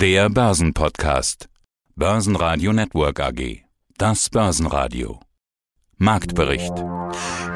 Der Börsenpodcast. Börsenradio Network AG. Das Börsenradio. Marktbericht.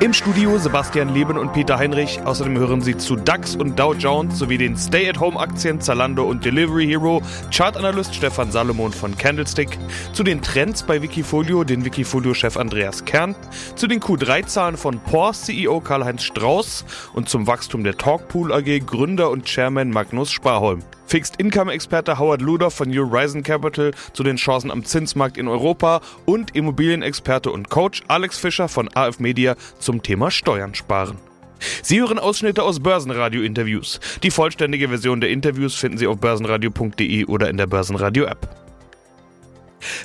Im Studio Sebastian Leben und Peter Heinrich. Außerdem hören Sie zu DAX und Dow Jones sowie den Stay-at-Home-Aktien Zalando und Delivery Hero, Chartanalyst Stefan Salomon von Candlestick, zu den Trends bei Wikifolio den Wikifolio-Chef Andreas Kern, zu den Q3-Zahlen von Porsche CEO Karl-Heinz Strauß und zum Wachstum der Talkpool AG Gründer und Chairman Magnus Sparholm. Fixed-Income-Experte Howard Luder von New Horizon Capital zu den Chancen am Zinsmarkt in Europa und Immobilienexperte und Coach Alex Fischer von AF Media zum Thema Steuern sparen. Sie hören Ausschnitte aus Börsenradio-Interviews. Die vollständige Version der Interviews finden Sie auf börsenradio.de oder in der Börsenradio-App.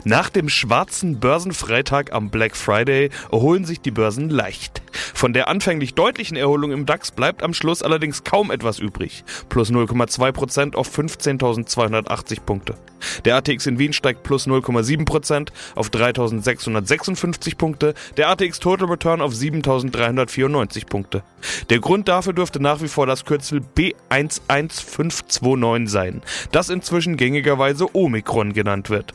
Nach dem schwarzen Börsenfreitag am Black Friday erholen sich die Börsen leicht. Von der anfänglich deutlichen Erholung im DAX bleibt am Schluss allerdings kaum etwas übrig. Plus 0,2% auf 15.280 Punkte. Der ATX in Wien steigt plus 0,7% auf 3.656 Punkte. Der ATX Total Return auf 7.394 Punkte. Der Grund dafür dürfte nach wie vor das Kürzel B11529 sein, das inzwischen gängigerweise Omikron genannt wird.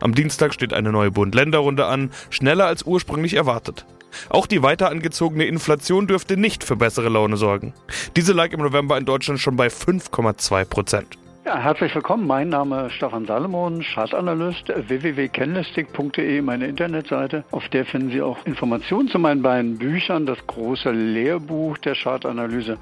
Am Dienstag steht eine neue Bund-Länder-Runde an, schneller als ursprünglich erwartet. Auch die weiter angezogene Inflation dürfte nicht für bessere Laune sorgen. Diese lag im November in Deutschland schon bei 5,2 Prozent. Ja, herzlich willkommen. Mein Name ist Stefan Salomon, Chartanalyst, www.kenlistic.de, meine Internetseite. Auf der finden Sie auch Informationen zu meinen beiden Büchern, das große Lehrbuch der Chartanalyse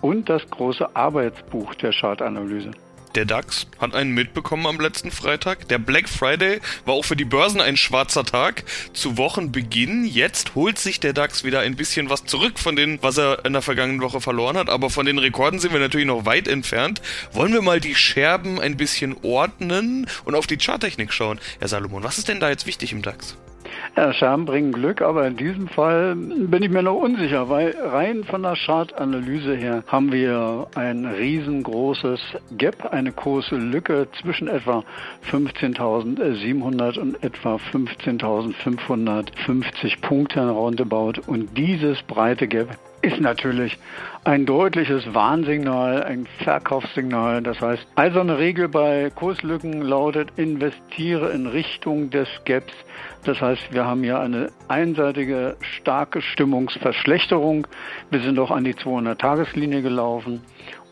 und das große Arbeitsbuch der Chartanalyse. Der DAX hat einen mitbekommen am letzten Freitag. Der Black Friday war auch für die Börsen ein schwarzer Tag. Zu Wochenbeginn. Jetzt holt sich der DAX wieder ein bisschen was zurück von dem, was er in der vergangenen Woche verloren hat. Aber von den Rekorden sind wir natürlich noch weit entfernt. Wollen wir mal die Scherben ein bisschen ordnen und auf die Charttechnik schauen? Herr Salomon, was ist denn da jetzt wichtig im DAX? Ja, Scherben bringen Glück, aber in diesem Fall bin ich mir noch unsicher, weil rein von der Chartanalyse her haben wir ein riesengroßes Gap, eine große Lücke zwischen etwa 15.700 und etwa 15.550 Punkten roundabout und dieses breite Gap ist natürlich ein deutliches Warnsignal, ein Verkaufssignal. Das heißt, also eine Regel bei Kurslücken lautet, investiere in Richtung des Gaps. Das heißt, wir haben hier eine einseitige starke Stimmungsverschlechterung. Wir sind auch an die 200-Tageslinie gelaufen.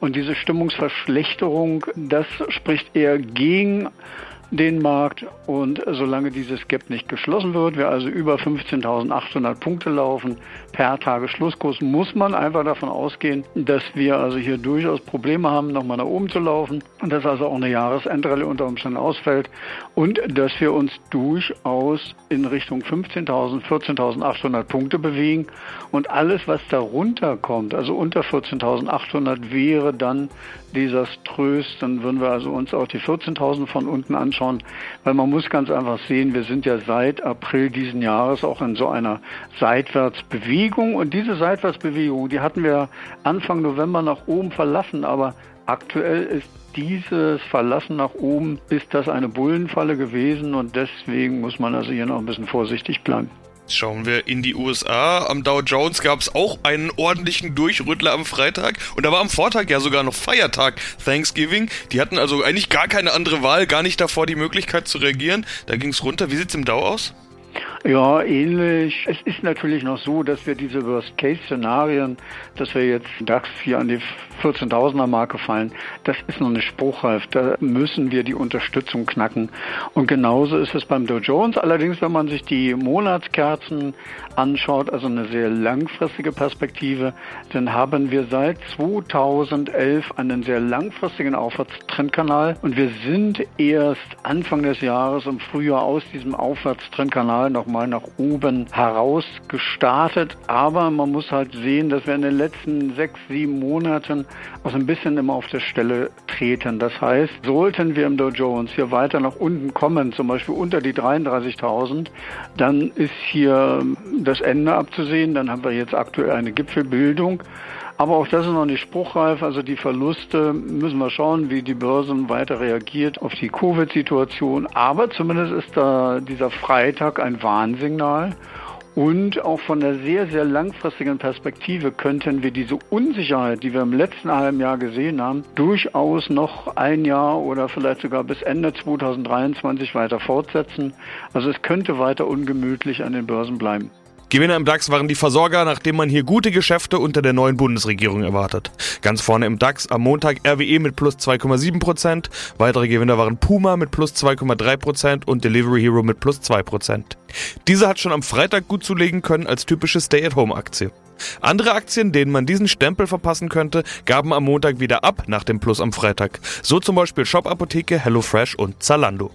Und diese Stimmungsverschlechterung, das spricht eher gegen den Markt. Und solange dieses Gap nicht geschlossen wird, wir also über 15.800 Punkte laufen per Tagesschlusskurs, muss man einfach davon ausgehen, dass wir also hier durchaus Probleme haben, nochmal nach oben zu laufen. Und dass also auch eine Jahresendrallye unter Umständen ausfällt. Und dass wir uns durchaus in Richtung 15.000, 14.800 Punkte bewegen. Und alles, was darunter kommt, also unter 14.800 wäre dann desaströs, dann würden wir also uns auch die 14.000 von unten anschauen anschauen, weil man muss ganz einfach sehen, wir sind ja seit April diesen Jahres auch in so einer Seitwärtsbewegung. Und diese Seitwärtsbewegung, die hatten wir Anfang November nach oben verlassen, aber aktuell ist dieses Verlassen nach oben, ist das eine Bullenfalle gewesen. Und deswegen muss man also hier noch ein bisschen vorsichtig bleiben. Schauen wir in die USA. Am Dow Jones gab es auch einen ordentlichen Durchrüttler am Freitag. Und da war am Vortag ja sogar noch Feiertag, Thanksgiving. Die hatten also eigentlich gar keine andere Wahl, gar nicht davor die Möglichkeit zu reagieren. Da ging es runter. Wie sieht es im Dow aus? Ja, ähnlich. Es ist natürlich noch so, dass wir diese Worst-Case-Szenarien, dass wir jetzt DAX hier an die 14.000er Marke fallen, das ist noch nicht spruchreif. Da müssen wir die Unterstützung knacken. Und genauso ist es beim Dow Jones. Allerdings, wenn man sich die Monatskerzen anschaut, also eine sehr langfristige Perspektive, dann haben wir seit 2011 einen sehr langfristigen Aufwärtstrendkanal und wir sind erst Anfang des Jahres im Frühjahr aus diesem Aufwärtstrendkanal nochmal nach oben heraus gestartet. Aber man muss halt sehen, dass wir in den letzten sechs, sieben Monaten auch ein bisschen immer auf der Stelle treten. Das heißt, sollten wir im Dow Jones hier weiter nach unten kommen, zum Beispiel unter die 33.000, dann ist hier das Ende abzusehen. Dann haben wir jetzt aktuell eine Gipfelbildung. Aber auch das ist noch nicht spruchreif. Also die Verluste müssen wir schauen, wie die Börsen weiter reagiert auf die Covid-Situation. Aber zumindest ist da dieser Freitag ein Warnsignal. Und auch von der sehr, sehr langfristigen Perspektive könnten wir diese Unsicherheit, die wir im letzten halben Jahr gesehen haben, durchaus noch ein Jahr oder vielleicht sogar bis Ende 2023 weiter fortsetzen. Also es könnte weiter ungemütlich an den Börsen bleiben. Gewinner im DAX waren die Versorger, nachdem man hier gute Geschäfte unter der neuen Bundesregierung erwartet. Ganz vorne im DAX am Montag RWE mit plus 2,7%, weitere Gewinner waren Puma mit plus 2,3% und Delivery Hero mit plus 2%. Diese hat schon am Freitag gut zulegen können als typische Stay-at-Home-Aktie. Andere Aktien, denen man diesen Stempel verpassen könnte, gaben am Montag wieder ab nach dem Plus am Freitag. So zum Beispiel Shop Apotheke, HelloFresh und Zalando.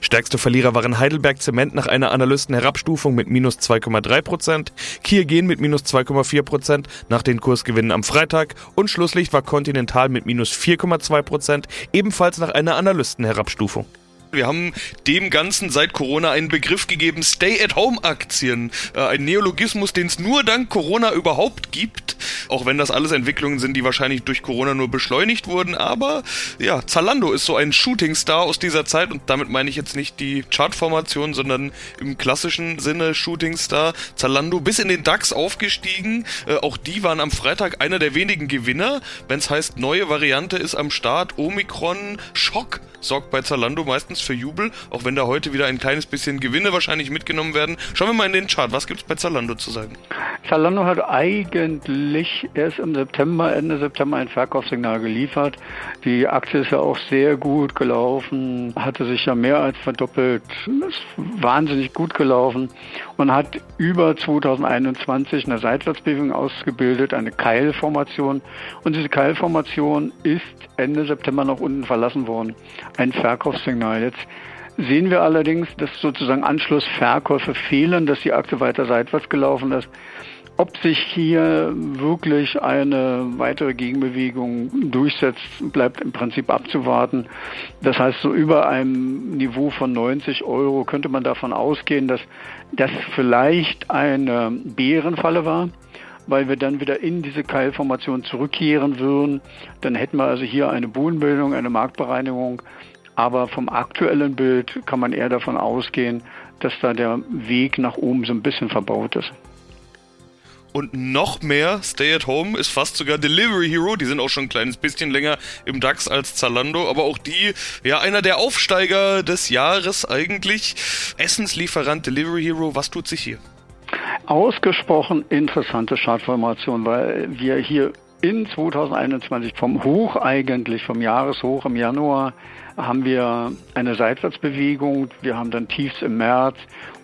Stärkste Verlierer waren Heidelberg Zement nach einer Analystenherabstufung mit minus 2,3%, Kiergen mit minus 2,4% nach den Kursgewinnen am Freitag und Schlusslicht war Continental mit minus 4,2%, ebenfalls nach einer Analystenherabstufung. Wir haben dem Ganzen seit Corona einen Begriff gegeben, Stay-at-Home-Aktien. Äh, ein Neologismus, den es nur dank Corona überhaupt gibt. Auch wenn das alles Entwicklungen sind, die wahrscheinlich durch Corona nur beschleunigt wurden. Aber ja, Zalando ist so ein Shooting-Star aus dieser Zeit. Und damit meine ich jetzt nicht die Chartformation, sondern im klassischen Sinne Shooting-Star. Zalando bis in den DAX aufgestiegen. Äh, auch die waren am Freitag einer der wenigen Gewinner. Wenn es heißt, neue Variante ist am Start. Omikron, Schock sorgt bei Zalando meistens für Jubel, auch wenn da heute wieder ein kleines bisschen Gewinne wahrscheinlich mitgenommen werden. Schauen wir mal in den Chart. Was gibt es bei Zalando zu sagen? Zalando hat eigentlich erst im September, Ende September ein Verkaufssignal geliefert. Die Aktie ist ja auch sehr gut gelaufen, hatte sich ja mehr als verdoppelt, ist wahnsinnig gut gelaufen und hat über 2021 eine Seitwärtsbewegung ausgebildet, eine Keilformation. Und diese Keilformation ist Ende September nach unten verlassen worden. Ein Verkaufssignal. Jetzt sehen wir allerdings, dass sozusagen Anschlussverkäufe fehlen, dass die Aktie weiter seitwärts gelaufen ist. Ob sich hier wirklich eine weitere Gegenbewegung durchsetzt, bleibt im Prinzip abzuwarten. Das heißt, so über einem Niveau von 90 Euro könnte man davon ausgehen, dass das vielleicht eine Bärenfalle war weil wir dann wieder in diese Keilformation zurückkehren würden. Dann hätten wir also hier eine Bodenbildung, eine Marktbereinigung. Aber vom aktuellen Bild kann man eher davon ausgehen, dass da der Weg nach oben so ein bisschen verbaut ist. Und noch mehr Stay at Home ist fast sogar Delivery Hero. Die sind auch schon ein kleines bisschen länger im DAX als Zalando, aber auch die, ja, einer der Aufsteiger des Jahres eigentlich. Essenslieferant Delivery Hero, was tut sich hier? Ausgesprochen interessante Chartformation, weil wir hier in 2021 vom Hoch eigentlich, vom Jahreshoch im Januar, haben wir eine Seitwärtsbewegung. Wir haben dann Tiefs im März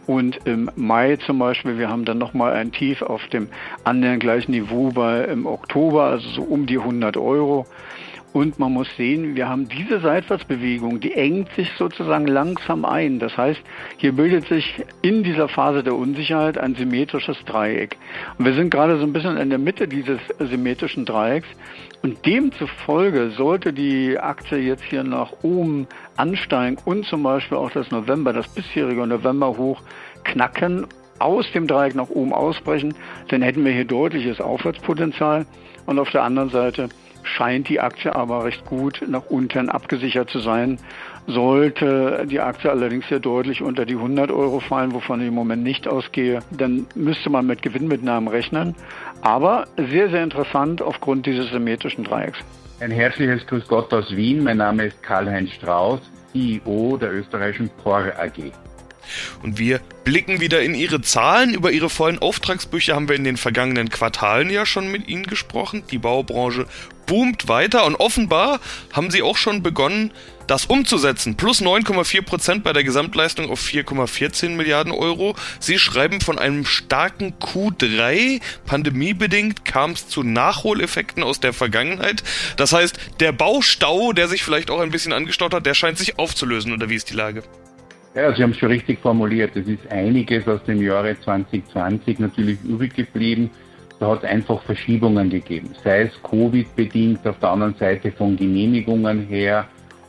und im Mai zum Beispiel, wir haben dann nochmal ein Tief auf dem annähernd gleichen Niveau bei im Oktober, also so um die 100 Euro. Und man muss sehen, wir haben diese Seitwärtsbewegung, die engt sich sozusagen langsam ein. Das heißt, hier bildet sich in dieser Phase der Unsicherheit ein symmetrisches Dreieck. Und wir sind gerade so ein bisschen in der Mitte dieses symmetrischen Dreiecks. Und demzufolge sollte die Aktie jetzt hier nach oben ansteigen und zum Beispiel auch das November, das bisherige November hoch knacken, aus dem Dreieck nach oben ausbrechen, dann hätten wir hier deutliches Aufwärtspotenzial. Und auf der anderen Seite scheint die Aktie aber recht gut nach unten abgesichert zu sein. Sollte die Aktie allerdings sehr deutlich unter die 100 Euro fallen, wovon ich im Moment nicht ausgehe, dann müsste man mit Gewinnmitnahmen rechnen. Aber sehr, sehr interessant aufgrund dieses symmetrischen Dreiecks. Ein herzliches Grüß Gott aus Wien. Mein Name ist Karl-Heinz Strauß, CEO der österreichischen POR AG. Und wir blicken wieder in Ihre Zahlen. Über Ihre vollen Auftragsbücher haben wir in den vergangenen Quartalen ja schon mit Ihnen gesprochen. Die Baubranche boomt weiter und offenbar haben Sie auch schon begonnen, das umzusetzen. Plus 9,4 Prozent bei der Gesamtleistung auf 4,14 Milliarden Euro. Sie schreiben von einem starken Q3. Pandemiebedingt kam es zu Nachholeffekten aus der Vergangenheit. Das heißt, der Baustau, der sich vielleicht auch ein bisschen angestaut hat, der scheint sich aufzulösen. Oder wie ist die Lage? Ja, Sie haben es schon richtig formuliert. Es ist einiges aus dem Jahre 2020 natürlich übrig geblieben. Da hat es einfach Verschiebungen gegeben, sei es Covid-bedingt auf der anderen Seite von Genehmigungen her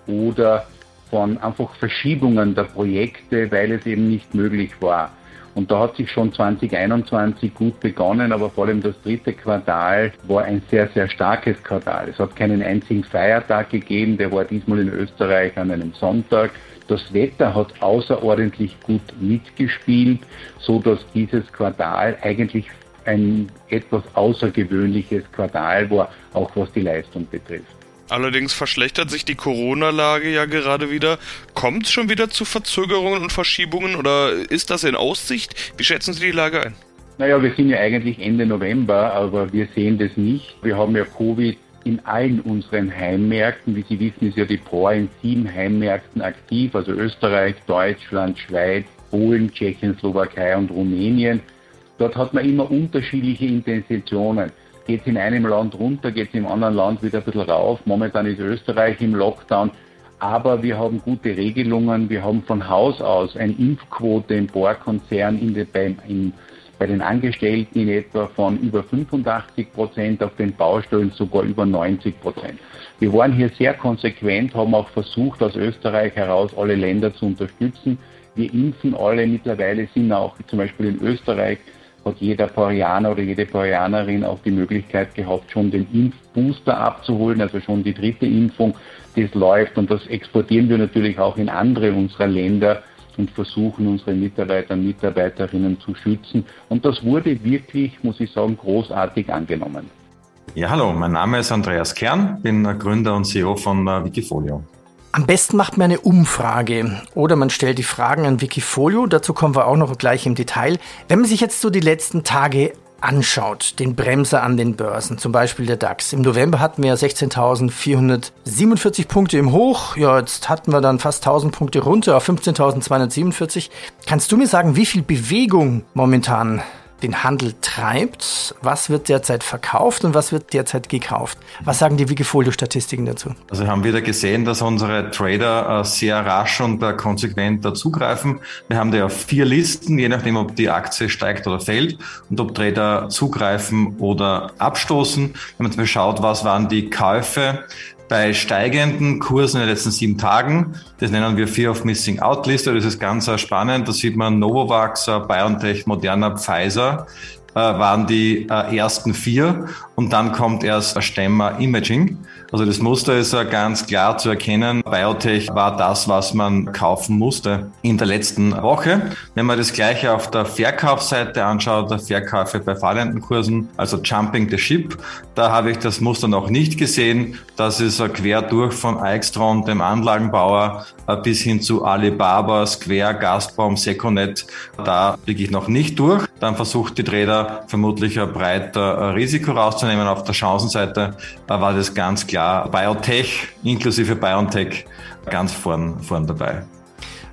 oder von einfach Verschiebungen der Projekte, weil es eben nicht möglich war. Und da hat sich schon 2021 gut begonnen, aber vor allem das dritte Quartal war ein sehr, sehr starkes Quartal. Es hat keinen einzigen Feiertag gegeben, der war diesmal in Österreich an einem Sonntag. Das Wetter hat außerordentlich gut mitgespielt, so dass dieses Quartal eigentlich ein etwas außergewöhnliches Quartal war, auch was die Leistung betrifft. Allerdings verschlechtert sich die Corona-Lage ja gerade wieder. Kommt es schon wieder zu Verzögerungen und Verschiebungen oder ist das in Aussicht? Wie schätzen Sie die Lage ein? Naja, wir sind ja eigentlich Ende November, aber wir sehen das nicht. Wir haben ja Covid in allen unseren Heimmärkten. Wie Sie wissen, ist ja die POR in sieben Heimmärkten aktiv, also Österreich, Deutschland, Schweiz, Polen, Tschechien, Slowakei und Rumänien. Dort hat man immer unterschiedliche Intentionen geht es in einem Land runter, geht es im anderen Land wieder ein bisschen rauf. Momentan ist Österreich im Lockdown. Aber wir haben gute Regelungen. Wir haben von Haus aus eine Impfquote im Bohrkonzern in de, bei, in, bei den Angestellten in etwa von über 85 Prozent, auf den Baustellen sogar über 90 Prozent. Wir waren hier sehr konsequent, haben auch versucht, aus Österreich heraus alle Länder zu unterstützen. Wir impfen alle. Mittlerweile sind auch zum Beispiel in Österreich hat jeder Porianer oder jede Porianerin auch die Möglichkeit gehabt, schon den Impfbooster abzuholen, also schon die dritte Impfung, das läuft und das exportieren wir natürlich auch in andere unserer Länder und versuchen unsere Mitarbeiter und Mitarbeiterinnen zu schützen. Und das wurde wirklich, muss ich sagen, großartig angenommen. Ja, hallo, mein Name ist Andreas Kern, bin Gründer und CEO von äh, Wikifolio. Am besten macht man eine Umfrage oder man stellt die Fragen an Wikifolio. Dazu kommen wir auch noch gleich im Detail. Wenn man sich jetzt so die letzten Tage anschaut, den Bremser an den Börsen, zum Beispiel der DAX. Im November hatten wir 16.447 Punkte im Hoch. Ja, jetzt hatten wir dann fast 1000 Punkte runter auf 15.247. Kannst du mir sagen, wie viel Bewegung momentan den Handel treibt. Was wird derzeit verkauft und was wird derzeit gekauft? Was sagen die Wikifolio-Statistiken dazu? Also wir haben wieder gesehen, dass unsere Trader äh, sehr rasch und äh, konsequent dazugreifen. Wir haben da vier Listen, je nachdem, ob die Aktie steigt oder fällt und ob Trader zugreifen oder abstoßen. Wenn man zum Beispiel schaut, was waren die Käufe bei steigenden Kursen in den letzten sieben Tagen. Das nennen wir Fear of Missing Out Liste. Das ist ganz spannend. Da sieht man Novavax, BioNTech, Moderna, Pfizer äh, waren die äh, ersten vier und dann kommt erst Stemmer Imaging. Also das Muster ist ganz klar zu erkennen. Biotech war das, was man kaufen musste in der letzten Woche. Wenn man das gleiche auf der Verkaufsseite anschaut, der Verkäufe bei fallenden Kursen, also Jumping the Ship, da habe ich das Muster noch nicht gesehen. Das ist quer durch von Eichstron, dem Anlagenbauer, bis hin zu Alibaba, Square, Gazprom, Seconet. Da blicke ich noch nicht durch. Dann versucht die Trader vermutlich ein breiter Risiko rauszunehmen. Auf der Chancenseite war das ganz klar Biotech inklusive BioNTech ganz vorn, vorn dabei.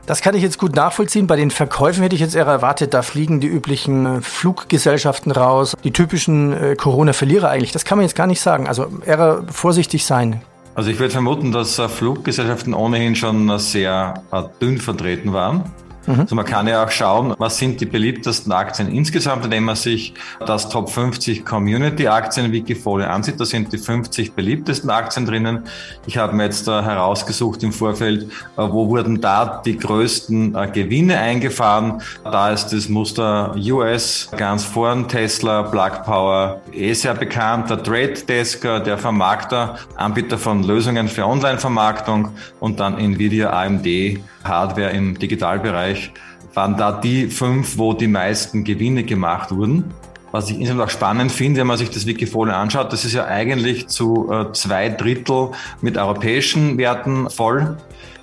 Das kann ich jetzt gut nachvollziehen. Bei den Verkäufen hätte ich jetzt eher erwartet, da fliegen die üblichen äh, Fluggesellschaften raus, die typischen äh, Corona-Verlierer eigentlich. Das kann man jetzt gar nicht sagen. Also eher vorsichtig sein. Also ich würde vermuten, dass äh, Fluggesellschaften ohnehin schon sehr dünn vertreten waren. Mhm. Also man kann ja auch schauen, was sind die beliebtesten Aktien insgesamt, indem man sich das Top 50 Community Aktien Wikifolio ansieht. Da sind die 50 beliebtesten Aktien drinnen. Ich habe mir jetzt da herausgesucht im Vorfeld, äh, wo wurden da die größten äh, Gewinne eingefahren. Da ist das Muster US ganz vorn, Tesla, Plug Power, eh sehr bekannt, der Trade Desk, äh, der Vermarkter, Anbieter von Lösungen für Online-Vermarktung und dann Nvidia, AMD, Hardware im Digitalbereich, waren da die fünf, wo die meisten Gewinne gemacht wurden. Was ich insgesamt auch spannend finde, wenn man sich das Wikifolio anschaut, das ist ja eigentlich zu äh, zwei Drittel mit europäischen Werten voll.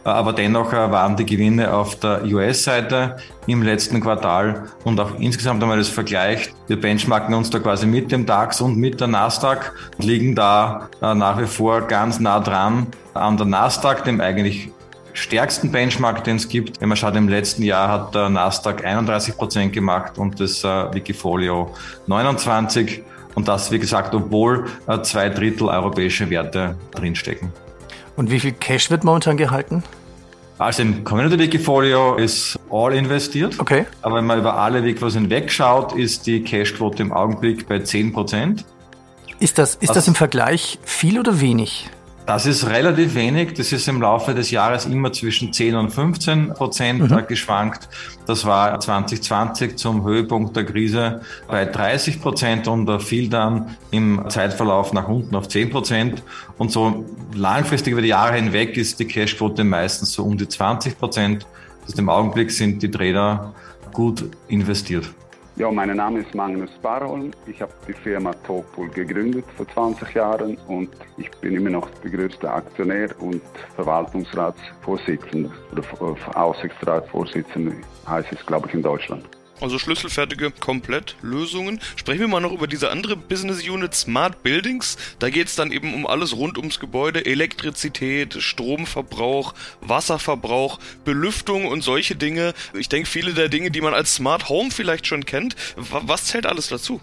Äh, aber dennoch äh, waren die Gewinne auf der US-Seite im letzten Quartal und auch insgesamt, wenn man das vergleicht, wir benchmarken uns da quasi mit dem DAX und mit der Nasdaq und liegen da nach wie vor ganz nah dran an der Nasdaq, dem eigentlich stärksten Benchmark, den es gibt. Wenn man schaut, im letzten Jahr hat der Nasdaq 31 Prozent gemacht und das äh, Wikifolio 29. Und das, wie gesagt, obwohl äh, zwei Drittel europäische Werte drinstecken. Und wie viel Cash wird momentan gehalten? Also im Community Wikifolio ist all investiert. Okay. Aber wenn man über alle Wikifolios hinwegschaut, ist die Cashquote im Augenblick bei 10 Prozent. Ist das, ist das, das im Vergleich viel oder wenig? Das ist relativ wenig. Das ist im Laufe des Jahres immer zwischen 10 und 15 Prozent mhm. geschwankt. Das war 2020 zum Höhepunkt der Krise bei 30 Prozent und da fiel dann im Zeitverlauf nach unten auf 10 Prozent. Und so langfristig über die Jahre hinweg ist die Cashquote meistens so um die 20 Prozent. Das im Augenblick sind die Trader gut investiert. Ja, mein Name ist Magnus Barholm. Ich habe die Firma Topol gegründet vor 20 Jahren und ich bin immer noch der größte Aktionär und Verwaltungsratsvorsitzender oder Aufsichtsratsvorsitzender heißt es, glaube ich, in Deutschland also schlüsselfertige Komplettlösungen. Sprechen wir mal noch über diese andere Business Unit Smart Buildings. Da geht es dann eben um alles rund ums Gebäude, Elektrizität, Stromverbrauch, Wasserverbrauch, Belüftung und solche Dinge. Ich denke, viele der Dinge, die man als Smart Home vielleicht schon kennt. Was zählt alles dazu?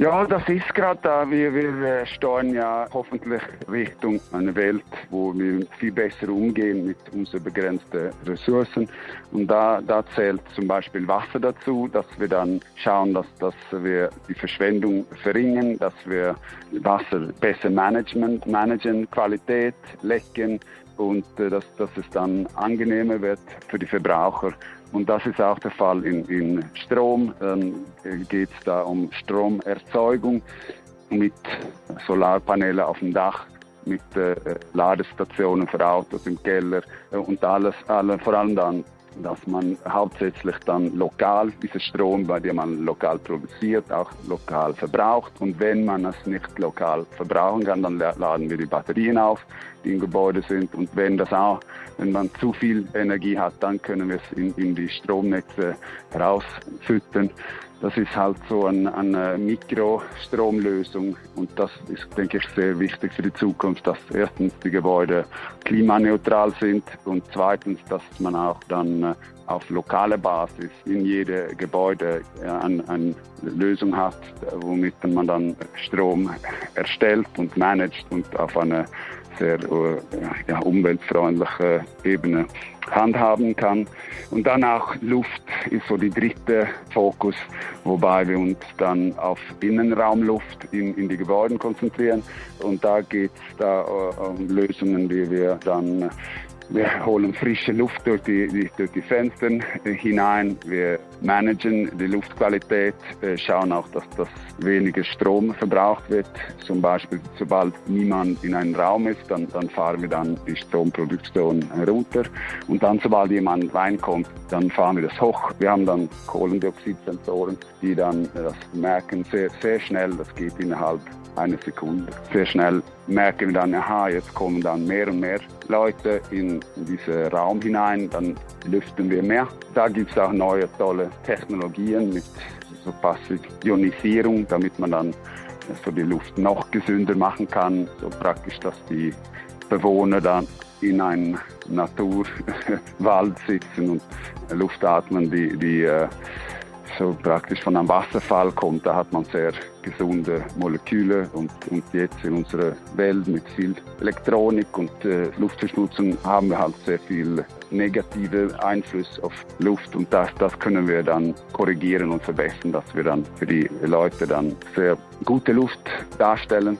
Ja, das ist gerade da. Wir, wir steuern ja hoffentlich Richtung eine Welt, wo wir viel besser umgehen mit unseren begrenzten Ressourcen. Und da, da zählt zum Beispiel Wasser dazu, dass wir dann schauen, dass, dass wir die Verschwendung verringern, dass wir Wasser besser management, managen, Qualität, Lecken und äh, dass, dass es dann angenehmer wird für die Verbraucher und das ist auch der Fall in, in Strom. Dann geht es da um Stromerzeugung mit Solarpaneelen auf dem Dach, mit äh, Ladestationen für Autos im Keller äh, und alles, alle, vor allem dann dass man hauptsächlich dann lokal diesen Strom, bei dem man lokal produziert, auch lokal verbraucht. Und wenn man es nicht lokal verbrauchen kann, dann laden wir die Batterien auf, die im Gebäude sind. Und wenn das auch, wenn man zu viel Energie hat, dann können wir es in, in die Stromnetze rausfüttern. Das ist halt so eine, eine Mikrostromlösung. Und das ist, denke ich, sehr wichtig für die Zukunft, dass erstens die Gebäude klimaneutral sind und zweitens, dass man auch dann äh, auf lokale Basis in jedem Gebäude äh, eine, eine Lösung hat, womit man dann Strom erstellt und managt und auf eine sehr äh, ja, umweltfreundliche Ebene handhaben kann. Und dann auch Luft ist so die dritte Fokus, wobei wir uns dann auf Innenraumluft in, in die Gebäude konzentrieren. Und da geht es da äh, um Lösungen, die wir dann wir holen frische Luft durch die, durch die Fenster hinein. Wir managen die Luftqualität, schauen auch, dass das weniger Strom verbraucht wird. Zum Beispiel, sobald niemand in einem Raum ist, dann, dann fahren wir dann die Stromproduktion runter. Und dann, sobald jemand reinkommt, dann fahren wir das hoch. Wir haben dann Kohlendioxidsensoren, die dann das merken sehr, sehr schnell. Das geht innerhalb einer Sekunde. Sehr schnell merken wir dann, aha, jetzt kommen dann mehr und mehr Leute in diesen Raum hinein, dann lüften wir mehr. Da gibt es auch neue tolle Technologien mit so Passivionisierung, damit man dann so die Luft noch gesünder machen kann. So praktisch, dass die Bewohner dann in einem Naturwald sitzen und Luft atmen, die, die äh, so praktisch von einem Wasserfall kommt, da hat man sehr gesunde Moleküle und, und jetzt in unserer Welt mit viel Elektronik und äh, Luftverschmutzung haben wir halt sehr viel negative Einfluss auf Luft und das, das können wir dann korrigieren und verbessern, dass wir dann für die Leute dann sehr gute Luft darstellen.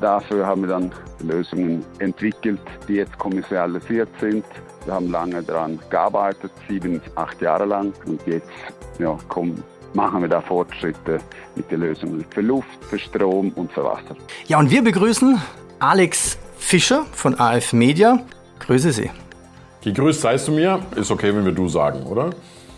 Dafür haben wir dann Lösungen entwickelt, die jetzt kommerzialisiert sind. Wir haben lange daran gearbeitet, sieben, acht Jahre lang und jetzt ja, kommen, machen wir da Fortschritte mit den Lösungen für Luft, für Strom und für Wasser. Ja, und wir begrüßen Alex Fischer von AF Media. Grüße Sie. Gegrüßt seist du mir. Ist okay, wenn wir du sagen, oder?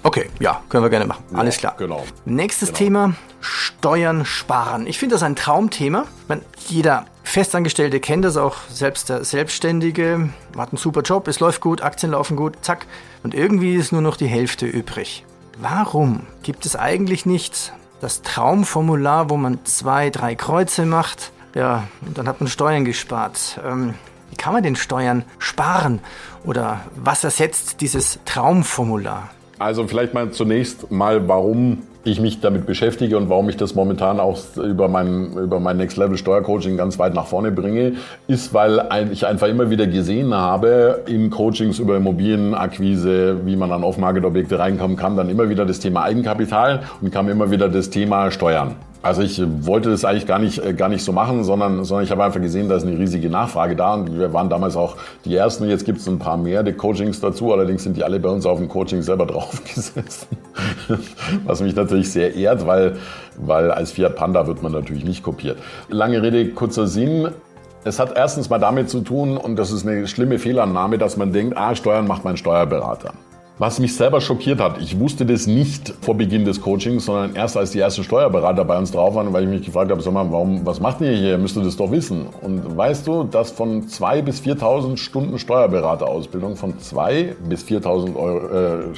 Okay, ja, können wir gerne machen. Ja, Alles klar. Genau. Nächstes genau. Thema: Steuern sparen. Ich finde das ein Traumthema. Meine, jeder Festangestellte kennt das auch, selbst der Selbstständige hat einen super Job, es läuft gut, Aktien laufen gut, zack. Und irgendwie ist nur noch die Hälfte übrig. Warum gibt es eigentlich nicht das Traumformular, wo man zwei, drei Kreuze macht? Ja, und dann hat man Steuern gespart. Ähm, wie kann man denn Steuern sparen? Oder was ersetzt dieses Traumformular? Also vielleicht mal zunächst mal, warum ich mich damit beschäftige und warum ich das momentan auch über mein, über mein Next Level Steuercoaching ganz weit nach vorne bringe, ist, weil ich einfach immer wieder gesehen habe in Coachings über Immobilienakquise, wie man an Off-Market-Objekte reinkommen kann, dann immer wieder das Thema Eigenkapital und kam immer wieder das Thema Steuern. Also ich wollte das eigentlich gar nicht, äh, gar nicht so machen, sondern, sondern ich habe einfach gesehen, da ist eine riesige Nachfrage da und wir waren damals auch die Ersten. Jetzt gibt es ein paar mehr die Coachings dazu, allerdings sind die alle bei uns auf dem Coaching selber draufgesessen, was mich natürlich sehr ehrt, weil, weil als Fiat Panda wird man natürlich nicht kopiert. Lange Rede, kurzer Sinn. Es hat erstens mal damit zu tun, und das ist eine schlimme Fehlannahme, dass man denkt, ah, Steuern macht mein Steuerberater. Was mich selber schockiert hat, ich wusste das nicht vor Beginn des Coachings, sondern erst als die ersten Steuerberater bei uns drauf waren, weil ich mich gefragt habe, sag mal, warum, was macht ihr hier? Ihr müsstet das doch wissen. Und weißt du, dass von 2.000 bis 4.000 Stunden Steuerberaterausbildung, von 2.000 bis 4.000 äh,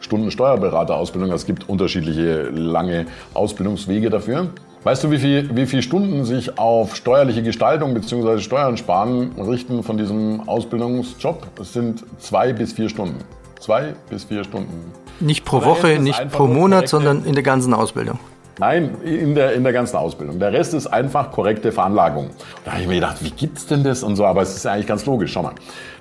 Stunden Steuerberaterausbildung, es gibt unterschiedliche lange Ausbildungswege dafür, Weißt du, wie viele wie viel Stunden sich auf steuerliche Gestaltung bzw. Steuern sparen richten von diesem Ausbildungsjob? Es sind zwei bis vier Stunden. Zwei bis vier Stunden. Nicht pro Woche, nicht pro Monat, sondern in der ganzen Ausbildung. Nein, in der, in der ganzen Ausbildung. Der Rest ist einfach korrekte Veranlagung. Da habe ich mir gedacht, wie gibt's denn das und so, aber es ist eigentlich ganz logisch. Schau mal,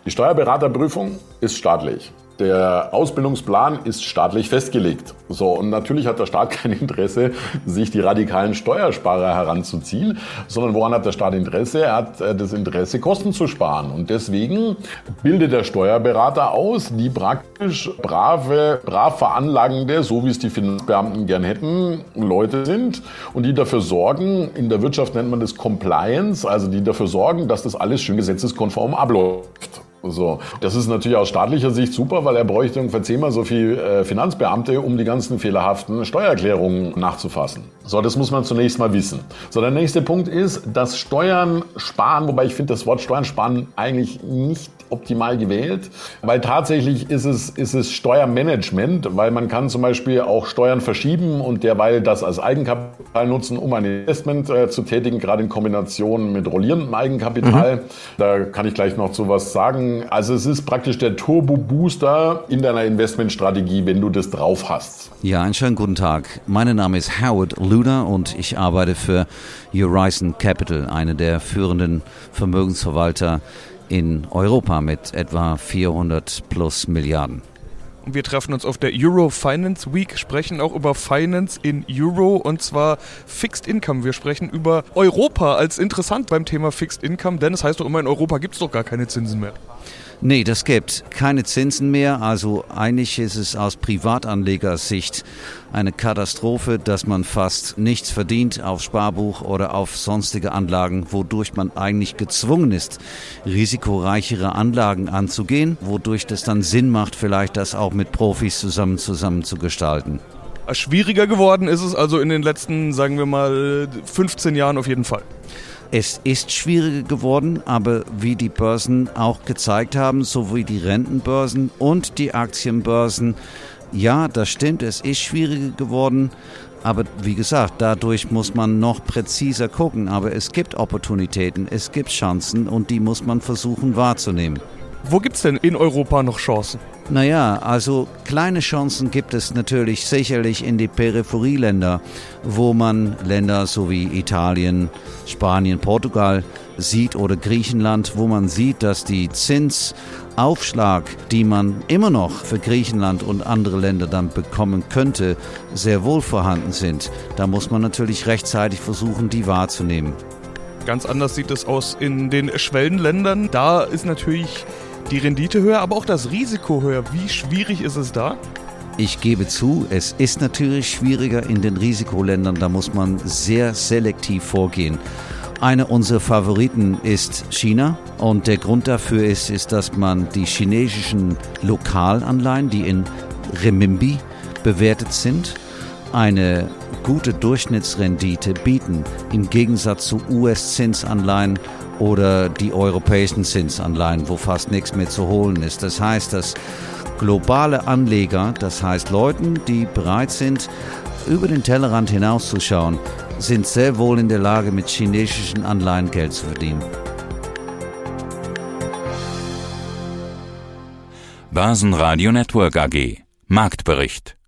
die Steuerberaterprüfung ist staatlich der Ausbildungsplan ist staatlich festgelegt. So, und natürlich hat der Staat kein Interesse, sich die radikalen Steuersparer heranzuziehen, sondern woran hat der Staat Interesse? Er hat äh, das Interesse, Kosten zu sparen. Und deswegen bildet der Steuerberater aus, die praktisch brave, brav veranlagende, so wie es die Finanzbeamten gern hätten, Leute sind und die dafür sorgen, in der Wirtschaft nennt man das Compliance, also die dafür sorgen, dass das alles schön gesetzeskonform abläuft. So, das ist natürlich aus staatlicher Sicht super, weil er bräuchte ungefähr zehnmal so viel äh, Finanzbeamte, um die ganzen fehlerhaften Steuererklärungen nachzufassen. So, das muss man zunächst mal wissen. So, der nächste Punkt ist, dass Steuern sparen, wobei ich finde das Wort Steuern sparen eigentlich nicht optimal gewählt, weil tatsächlich ist es, ist es Steuermanagement, weil man kann zum Beispiel auch Steuern verschieben und derweil das als Eigenkapital nutzen, um ein Investment äh, zu tätigen, gerade in Kombination mit rollierendem Eigenkapital. Mhm. Da kann ich gleich noch zu was sagen. Also es ist praktisch der Turbo-Booster in deiner Investmentstrategie, wenn du das drauf hast. Ja, einen schönen guten Tag. Mein Name ist Howard Luder und ich arbeite für Horizon Capital, eine der führenden Vermögensverwalter in Europa mit etwa 400 plus Milliarden. Wir treffen uns auf der Euro Finance Week, sprechen auch über Finance in Euro und zwar Fixed Income. Wir sprechen über Europa als interessant beim Thema Fixed Income, denn es heißt doch immer, in Europa gibt es doch gar keine Zinsen mehr. Nee, das gibt keine Zinsen mehr. Also eigentlich ist es aus Privatanlegersicht eine Katastrophe, dass man fast nichts verdient auf Sparbuch oder auf sonstige Anlagen, wodurch man eigentlich gezwungen ist, risikoreichere Anlagen anzugehen, wodurch das dann Sinn macht, vielleicht das auch mit Profis zusammen zusammen zu gestalten. Schwieriger geworden ist es also in den letzten, sagen wir mal, 15 Jahren auf jeden Fall. Es ist schwieriger geworden, aber wie die Börsen auch gezeigt haben, sowie die Rentenbörsen und die Aktienbörsen, ja, das stimmt, es ist schwieriger geworden. Aber wie gesagt, dadurch muss man noch präziser gucken. Aber es gibt Opportunitäten, es gibt Chancen und die muss man versuchen wahrzunehmen. Wo gibt es denn in Europa noch Chancen? Naja, also kleine Chancen gibt es natürlich sicherlich in die Peripherieländer, wo man Länder so wie Italien, Spanien, Portugal sieht oder Griechenland, wo man sieht, dass die Zinsaufschlag, die man immer noch für Griechenland und andere Länder dann bekommen könnte, sehr wohl vorhanden sind. Da muss man natürlich rechtzeitig versuchen, die wahrzunehmen. Ganz anders sieht es aus in den Schwellenländern. Da ist natürlich die Rendite höher, aber auch das Risiko höher. Wie schwierig ist es da? Ich gebe zu, es ist natürlich schwieriger in den Risikoländern, da muss man sehr selektiv vorgehen. Einer unserer Favoriten ist China und der Grund dafür ist, ist, dass man die chinesischen Lokalanleihen, die in Renminbi bewertet sind, eine gute Durchschnittsrendite bieten im Gegensatz zu US-Zinsanleihen oder die europäischen Zinsanleihen, wo fast nichts mehr zu holen ist. Das heißt, dass globale Anleger, das heißt Leuten, die bereit sind, über den Tellerrand hinauszuschauen, sind sehr wohl in der Lage, mit chinesischen Anleihen Geld zu verdienen. Börsenradio Network AG Marktbericht